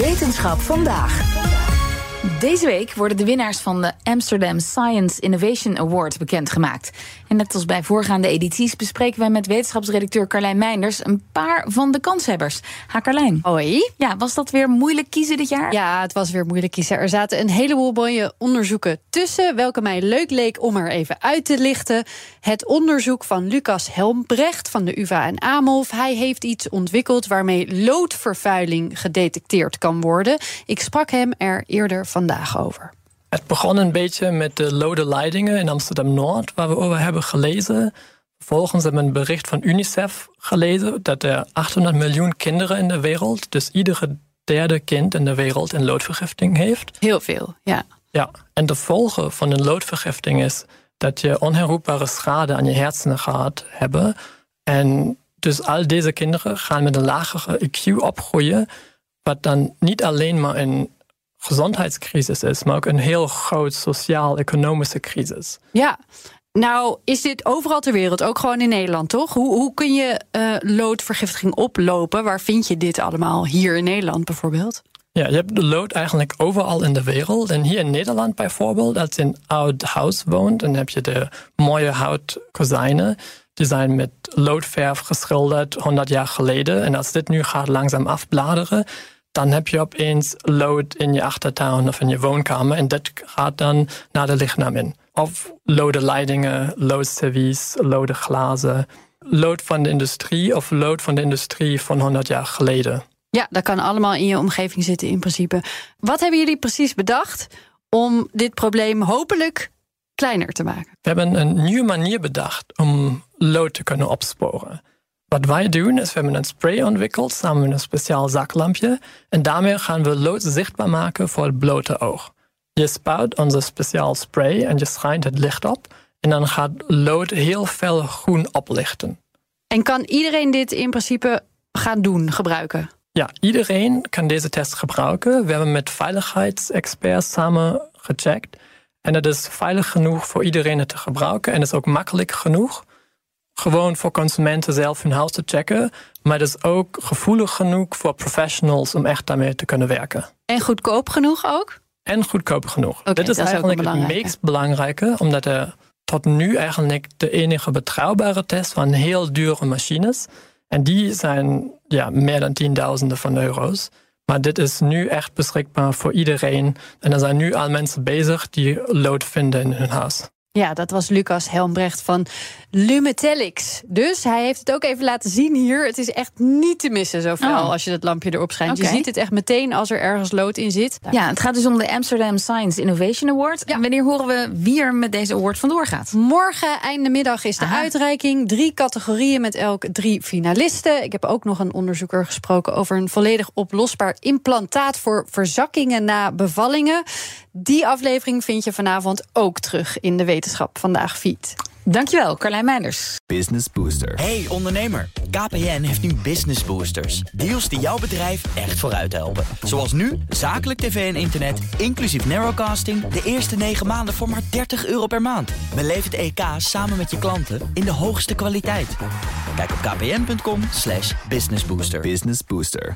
Wetenschap vandaag. Deze week worden de winnaars van de Amsterdam Science Innovation Award bekendgemaakt. En net als bij voorgaande edities bespreken wij met wetenschapsredacteur Carlijn Meinders een paar van de kanshebbers. Ha Carlijn. Hoi. Ja, was dat weer moeilijk kiezen dit jaar? Ja, het was weer moeilijk kiezen. Er zaten een heleboel mooie onderzoeken tussen, welke mij leuk leek om er even uit te lichten. Het onderzoek van Lucas Helmbrecht van de UvA en Amolf. Hij heeft iets ontwikkeld waarmee loodvervuiling gedetecteerd kan worden. Ik sprak hem er eerder vandaag over. Het begon een beetje met de lode leidingen in Amsterdam-Noord, waar we over hebben gelezen. Vervolgens hebben we een bericht van UNICEF gelezen dat er 800 miljoen kinderen in de wereld, dus iedere derde kind in de wereld, een loodvergiftiging heeft. Heel veel, ja. Ja, en de gevolgen van een loodvergiftiging is dat je onherroepbare schade aan je hersenen gaat hebben. En dus al deze kinderen gaan met een lagere IQ opgroeien, wat dan niet alleen maar een gezondheidscrisis is, maar ook een heel groot sociaal-economische crisis. Ja, nou is dit overal ter wereld, ook gewoon in Nederland, toch? Hoe, hoe kun je uh, loodvergiftiging oplopen? Waar vind je dit allemaal? Hier in Nederland bijvoorbeeld? Ja, je hebt de lood eigenlijk overal in de wereld. En hier in Nederland bijvoorbeeld, als je in een oud huis woont, dan heb je de mooie houtkozijnen. Die zijn met loodverf geschilderd 100 jaar geleden. En als dit nu gaat langzaam afbladeren, dan heb je opeens lood in je achtertuin of in je woonkamer. En dat gaat dan naar de lichaam in. Of lode leidingen, loodservies, lode glazen. Lood van de industrie of lood van de industrie van 100 jaar geleden. Ja, dat kan allemaal in je omgeving zitten in principe. Wat hebben jullie precies bedacht om dit probleem hopelijk kleiner te maken? We hebben een nieuwe manier bedacht om lood te kunnen opsporen. Wat wij doen is, we hebben een spray ontwikkeld samen met een speciaal zaklampje. En daarmee gaan we lood zichtbaar maken voor het blote oog. Je spuit onze speciaal spray en je schijnt het licht op. En dan gaat lood heel fel groen oplichten. En kan iedereen dit in principe gaan doen, gebruiken? Ja, iedereen kan deze test gebruiken. We hebben met veiligheidsexperts samen gecheckt. En het is veilig genoeg voor iedereen het te gebruiken. En het is ook makkelijk genoeg gewoon voor consumenten zelf hun huis te checken. Maar het is ook gevoelig genoeg voor professionals om echt daarmee te kunnen werken. En goedkoop genoeg ook? En goedkoop genoeg. Dit is, is eigenlijk het meest belangrijke, omdat er tot nu eigenlijk de enige betrouwbare test van heel dure machines. En die zijn ja, meer dan tienduizenden van euro's. Maar dit is nu echt beschikbaar voor iedereen. En er zijn nu al mensen bezig die lood vinden in hun huis. Ja, dat was Lucas Helmbrecht van Lumetelix. Dus hij heeft het ook even laten zien hier. Het is echt niet te missen zo fel oh. als je dat lampje erop schijnt. Je ziet het echt meteen als er ergens lood in zit. Ja, het gaat dus om de Amsterdam Science Innovation Award. En wanneer horen we wie er met deze award vandoor gaat? Morgen, einde middag, is de uitreiking. Drie categorieën met elk drie finalisten. Ik heb ook nog een onderzoeker gesproken over een volledig oplosbaar implantaat voor verzakkingen na bevallingen. Die aflevering vind je vanavond ook terug in de Wetenschap Vandaag feed. Dankjewel, Carlijn Meinders. Business Booster. Hey ondernemer, KPN heeft nu Business Boosters. Deals die jouw bedrijf echt vooruit helpen. Zoals nu, zakelijk tv en internet, inclusief narrowcasting... de eerste 9 maanden voor maar 30 euro per maand. Beleef het EK samen met je klanten in de hoogste kwaliteit. Kijk op kpn.com businessbooster. Business Booster.